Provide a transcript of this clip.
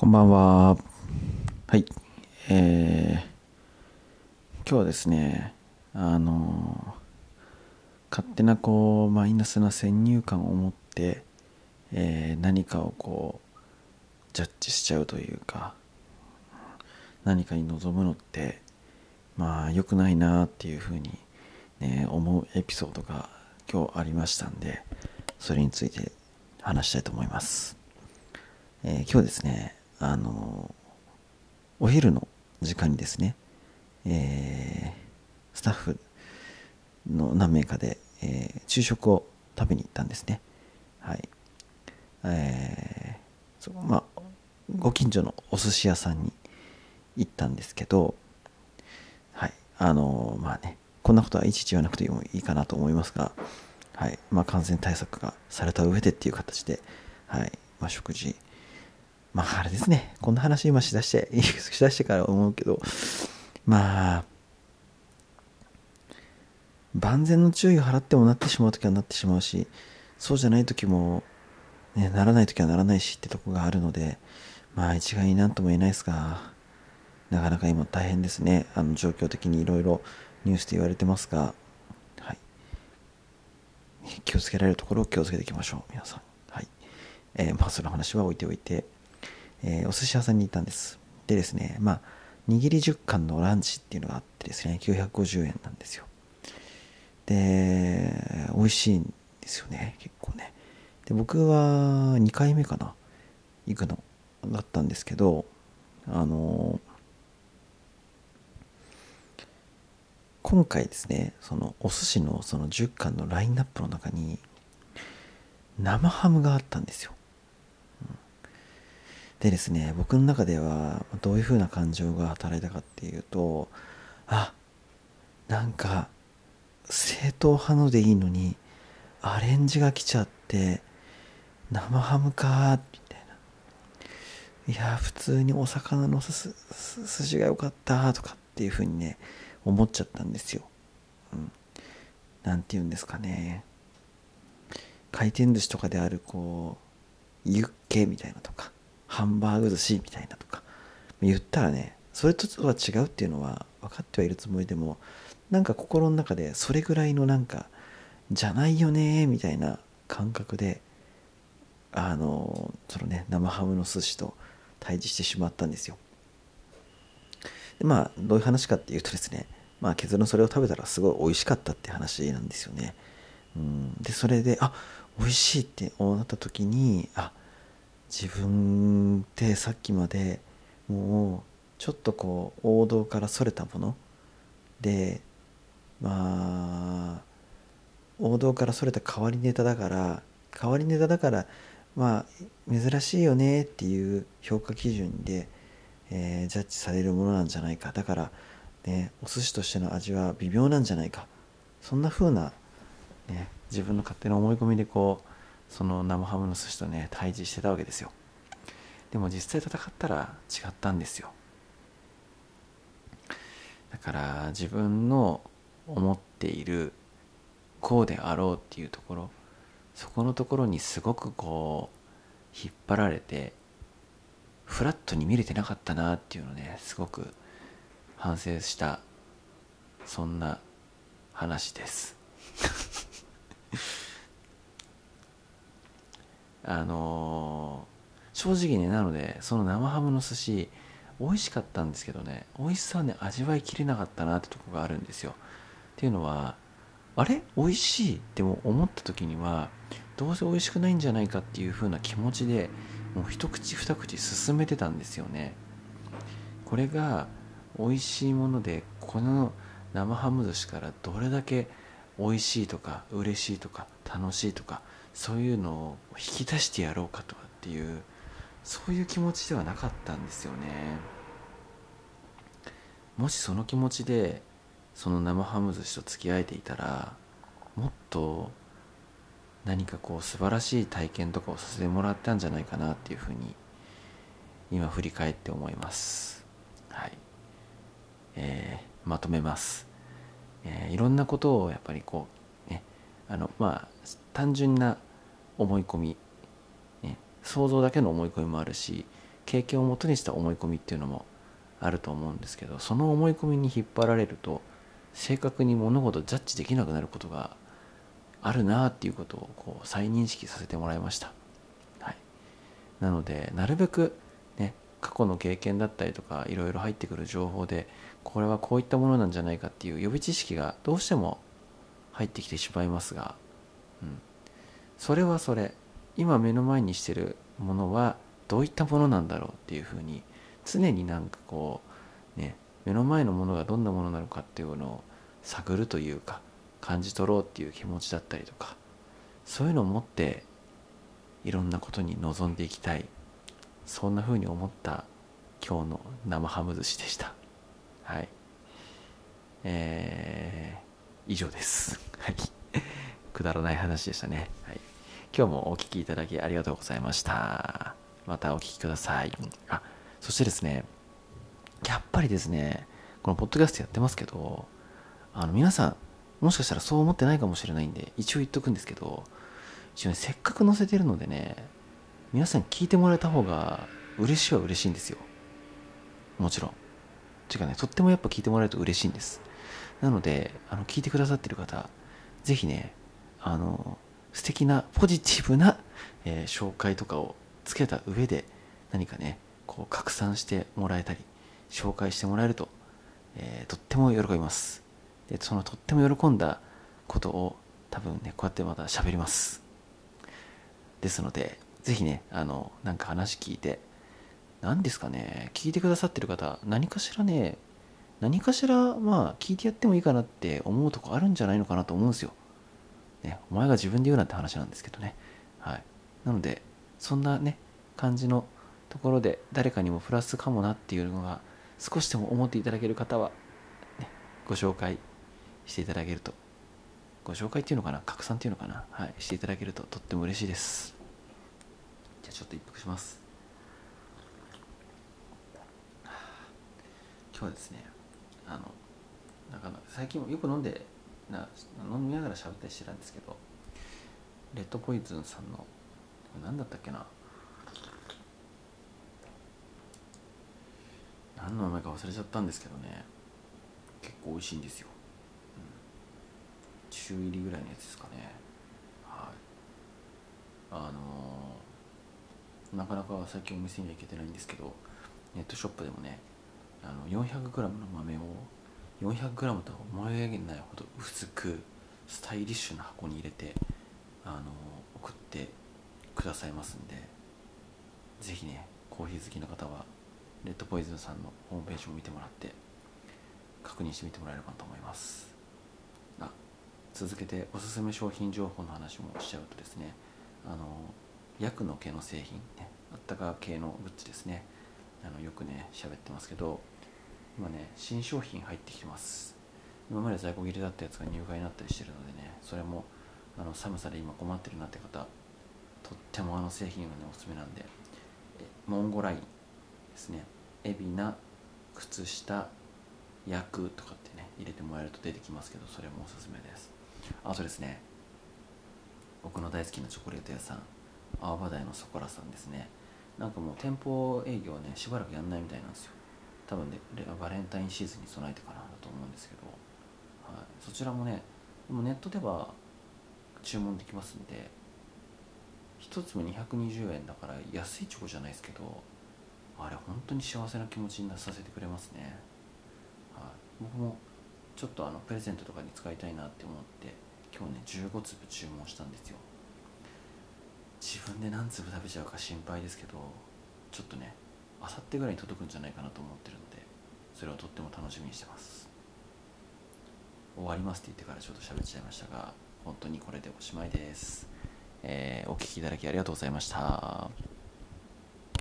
こんばんは。はい。えー、今日はですね、あの勝手なこう、マイナスな先入観を持って、えー、何かをこう、ジャッジしちゃうというか、何かに望むのって、まあ、良くないなっていうふうに、ね、思うエピソードが今日ありましたんで、それについて話したいと思います。えー、今日ですね、あのお昼の時間にですね、えー、スタッフの何名かで、えー、昼食を食べに行ったんですね。はい。えー、そまあ、ご近所のお寿司屋さんに行ったんですけど、はい。あのまあね、こんなことはいちいち言わなくてもいいかなと思いますが、はい。まあ、感染対策がされた上でっていう形で、はい。まあ、食事、まああれですね、こんな話今しだして、しだしてから思うけど、まあ、万全の注意を払ってもなってしまう時はなってしまうし、そうじゃない時も、ね、ならない時はならないしってとこがあるので、まあ一概になんとも言えないですが、なかなか今大変ですね。あの状況的にいろいろニュースで言われてますが、はい。気をつけられるところを気をつけていきましょう、皆さん。はい。えー、まあその話は置いておいて、えー、お寿司屋さんに行ったんです。でですね、まあ、握り10貫のランチっていうのがあってですね、950円なんですよ。で、美味しいんですよね、結構ね。で、僕は2回目かな、行くのだったんですけど、あの今回ですね、そのお寿司のその10貫のラインナップの中に、生ハムがあったんですよ。でですね、僕の中ではどういう風な感情が働いたかっていうと、あ、なんか、正統派のでいいのに、アレンジが来ちゃって、生ハムかみたいな。いや、普通にお魚のすす寿司が良かったとかっていう風にね、思っちゃったんですよ。うん。なんて言うんですかね。回転寿司とかである、こう、ユッケみたいなとか、ハンバーグ寿司みたいなとか。言ったらねそれとは違うっていうのは分かってはいるつもりでもなんか心の中でそれぐらいのなんかじゃないよねみたいな感覚であのそのね生ハムの寿司と対峙してしまったんですよ。でまあどういう話かっていうとですねまあ結論それを食べたらすごい美味しかったって話なんですよね。うん。でそれであ美味しいって思った時にあ自分ってさっきまでもうちょっとこう王道からそれたものでまあ王道からそれた変わりネタだから変わりネタだからまあ珍しいよねっていう評価基準で、えー、ジャッジされるものなんじゃないか。だからねお寿司としての味は微妙なんじゃないか。そんな風な、ね、自分の勝手な思い込みでこうその生ハムの寿司とね対峙してたわけですよ。でも実際戦ったら違ったんですよ。だから自分の思っているこうであろうっていうところそこのところにすごくこう引っ張られてフラットに見れてなかったなっていうのねすごく反省したそんな話です。あのー、正直ねなのでその生ハムの寿司美味しかったんですけどね美味しさはね味わいきれなかったなってとこがあるんですよ。っていうのはあれ？美味しいっても思った時にはどうせ美味しくないんじゃないかっていう風な気持ちでもう一口二口進めてたんですよね。これが美味しいものでこの生ハム寿司からどれだけ美味しいとか嬉しいとか楽しいとかそういうのを引き出してやろうかとかっていうそういう気持ちではなかったんですよね。もしその気持ちでその生ハム寿司と付き合えていたらもっと何かこう素晴らしい体験とかをさせてもらったんじゃないかなっていうふうに今振り返って思います。はい。えー、まとめます、えー、いろんなことをやっぱりこうあのまあ単純な思い込み、ね、想像だけの思い込みもあるし経験をもとにした思い込みっていうのもあると思うんですけどその思い込みに引っ張られると正確に物事をジャッジできなくなることがあるなっていうことをこう再認識させてもらいました、はい、なのでなるべくね過去の経験だったりとかいろいろ入ってくる情報でこれはこういったものなんじゃないかっていう予備知識がどうしても入ってきてしまいますが、うん、それはそれ今目の前にしてるものはどういったものなんだろうっていうふうに常になんかこうね目の前のものがどんなものなのかっていうのを探るというか感じ取ろうっていう気持ちだったりとかそういうのを持っていろんなことに臨んでいきたい。そんな風に思った今日の生ハム寿司でした。はい。えー、以上です。はい。くだらない話でしたね、はい、今日もお聴きいただきありがとうございました。またお聴きください。あそしてですねやっぱりですねこのポッドキャストやってますけどあの皆さんもしかしたらそう思ってないかもしれないんで一応言っとくんですけど一応ねせっかく載せてるのでね皆さん聞いてもらえた方が嬉しいは嬉しいんですよ。もちろん。ていうかねとってもやっぱ聞いてもらえると嬉しいんです。なのであの聞いてくださってる方ぜひねあの素敵なポジティブな、えー、紹介とかをつけた上で何かねこう拡散してもらえたり紹介してもらえると、えー、とっても喜びます。でそのとっても喜んだことを多分ねこうやってまた喋ります。ですのでぜひねあのなんか話聞いて何ですかね聞いてくださってる方何かしらね何かしらまあ聞いてやってもいいかなって思うとこあるんじゃないのかなと思うんですよ、ね、お前が自分で言うなんて話なんですけどね。はい。なのでそんなね感じのところで誰かにもプラスかもなっていうのが少しでも思っていただける方は、ね、ご紹介していただけると。ご紹介っていうのかな？拡散っていうのかな？はい。していただけるととっても嬉しいです。じゃあちょっと一服します。今日はですねあのなかなか最近もよく飲んでな飲みながら喋ったりしてたんですけどレッドポイズンさんの何だったっけな。何の名前か忘れちゃったんですけどね。結構美味しいんですよ。中入りぐらいのやつですかね。はい。あのー、なかなか最近お店には行けてないんですけどネットショップでもねあの 400g の豆を 400g とは思い上げないほど薄くスタイリッシュな箱に入れてあの、送ってくださいますんで是非ねコーヒー好きの方はレッドポイズンさんのホームページを見てもらって確認してみてもらえればと思います。あ続けておすすめ商品情報の話もしちゃうとですねあの薬の毛の製品ねあったか系のグッズですね。あのよくね喋ってますけど今ね新商品入ってきてます。今まで在庫切れだったやつが入荷になったりしてるのでねそれもあの寒さで今困ってるなって方とってもあの製品はねおすすめなんで。モンゴラインですね。海老名靴下薬とかってね入れてもらえると出てきますけどそれもおすすめです。あとですね僕の大好きなチョコレート屋さん青葉台のそこらさんですね。なんかもう店舗営業ねしばらくやんないみたいなんですよ。多分ねバレンタインシーズンに備えてからだと思うんですけど、はい、そちらもねでもネットでは注文できますんで1つも220円だから安いチョコじゃないですけどあれ本当に幸せな気持ちになさせてくれますね、はい、僕もちょっとあのプレゼントとかに使いたいなって思って今日ね15粒注文したんですよ。自分で何粒食べちゃうか心配ですけどちょっとねあさってぐらいに届くんじゃないかなと思ってるのでそれをとっても楽しみにしてます。終わりますって言ってからちょっと喋っちゃいましたが本当にこれでおしまいです、えー、お聴きいただきありがとうございました。